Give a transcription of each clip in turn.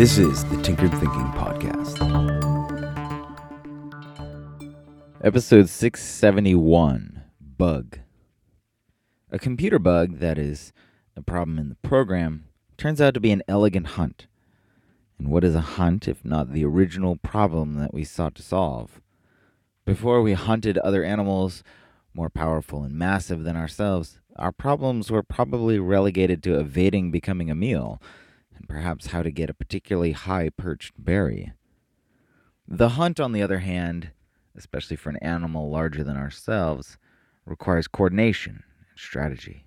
This is the Tinkered Thinking Podcast. Episode 671 Bug. A computer bug that is a problem in the program turns out to be an elegant hunt. And what is a hunt if not the original problem that we sought to solve? Before we hunted other animals more powerful and massive than ourselves, our problems were probably relegated to evading becoming a meal and perhaps how to get a particularly high perched berry. The hunt, on the other hand, especially for an animal larger than ourselves, requires coordination and strategy.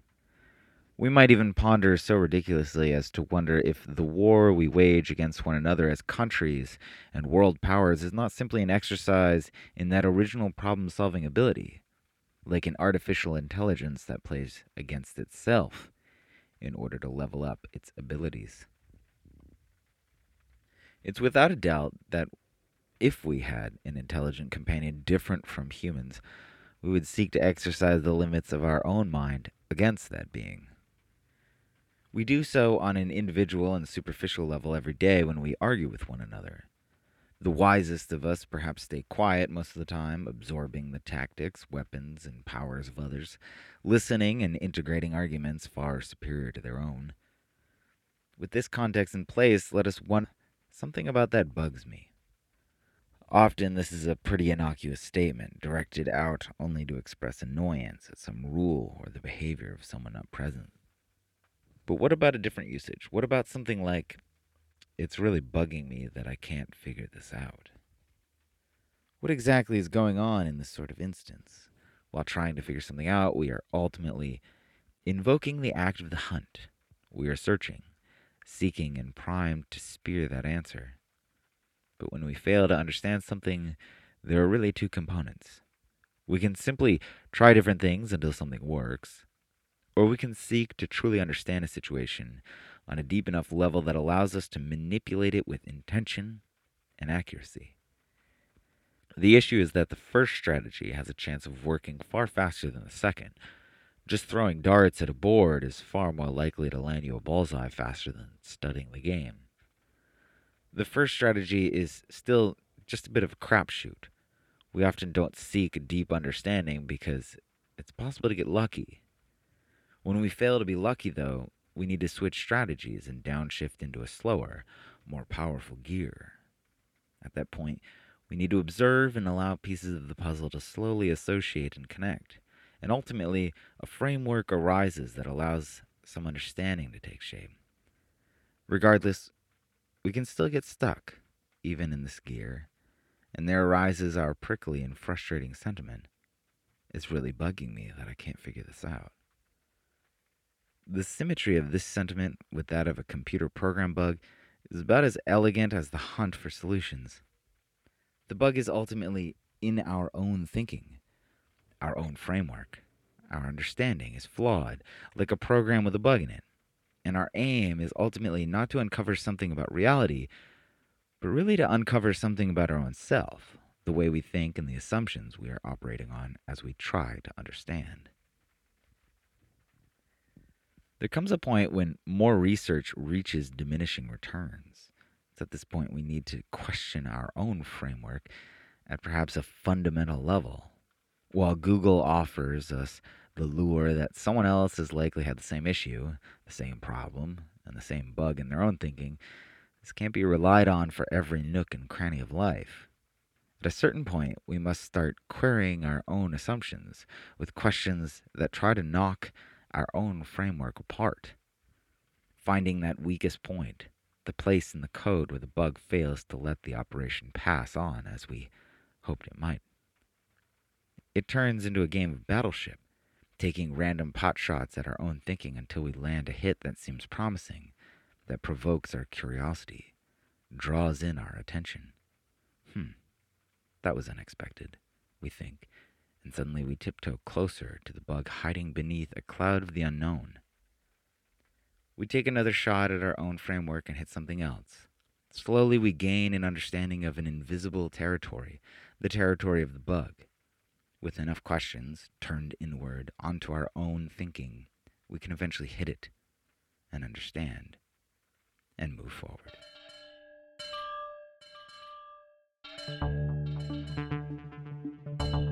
We might even ponder so ridiculously as to wonder if the war we wage against one another as countries and world powers is not simply an exercise in that original problem solving ability, like an artificial intelligence that plays against itself in order to level up its abilities. It's without a doubt that if we had an intelligent companion different from humans, we would seek to exercise the limits of our own mind against that being. We do so on an individual and superficial level every day when we argue with one another. The wisest of us perhaps stay quiet most of the time, absorbing the tactics, weapons, and powers of others, listening and integrating arguments far superior to their own. With this context in place, let us wonder something about that bugs me. Often, this is a pretty innocuous statement, directed out only to express annoyance at some rule or the behavior of someone not present. But what about a different usage? What about something like, it's really bugging me that I can't figure this out? What exactly is going on in this sort of instance? While trying to figure something out, we are ultimately invoking the act of the hunt. We are searching, seeking, and primed to spear that answer. But when we fail to understand something, there are really two components. We can simply try different things until something works, or we can seek to truly understand a situation on a deep enough level that allows us to manipulate it with intention and accuracy. The issue is that the first strategy has a chance of working far faster than the second. Just throwing darts at a board is far more likely to land you a bullseye faster than studying the game. The first strategy is still just a bit of a crapshoot. We often don't seek a deep understanding because it's possible to get lucky when we fail to be lucky, though, we need to switch strategies and downshift into a slower, more powerful gear. At that point, we need to observe and allow pieces of the puzzle to slowly associate and connect. And ultimately, a framework arises that allows some understanding to take shape. Regardless, we can still get stuck, even in this gear, and there arises our prickly and frustrating sentiment. It's really bugging me that I can't figure this out. The symmetry of this sentiment with that of a computer program bug is about as elegant as the hunt for solutions. The bug is ultimately in our own thinking, our own framework. Our understanding is flawed, like a program with a bug in it. And our aim is ultimately not to uncover something about reality, but really to uncover something about our own self, the way we think and the assumptions we are operating on as we try to understand. There comes a point when more research reaches diminishing returns. It's at this point we need to question our own framework at perhaps a fundamental level. While Google offers us the lure that someone else has likely had the same issue, the same problem, and the same bug in their own thinking, this can't be relied on for every nook and cranny of life. At a certain point, we must start querying our own assumptions with questions that try to knock our own framework apart. Finding that weakest point, the place in the code where the bug fails to let the operation pass on as we hoped it might. It turns into a game of battleship, taking random pot shots at our own thinking until we land a hit that seems promising, that provokes our curiosity, draws in our attention. Hmm, that was unexpected, we think, and suddenly we tiptoe closer to the bug hiding beneath a cloud of the unknown. We take another shot at our own framework and hit something else. Slowly, we gain an understanding of an invisible territory, the territory of the bug with enough questions turned inward onto our own thinking, we can eventually hit it and understand and move forward.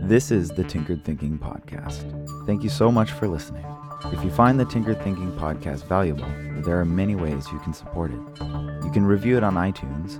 This is the Tinkered Thinking Podcast. Thank you so much for listening. If you find the Tinkered Thinking Podcast valuable, there are many ways you can support it. You can review it on iTunes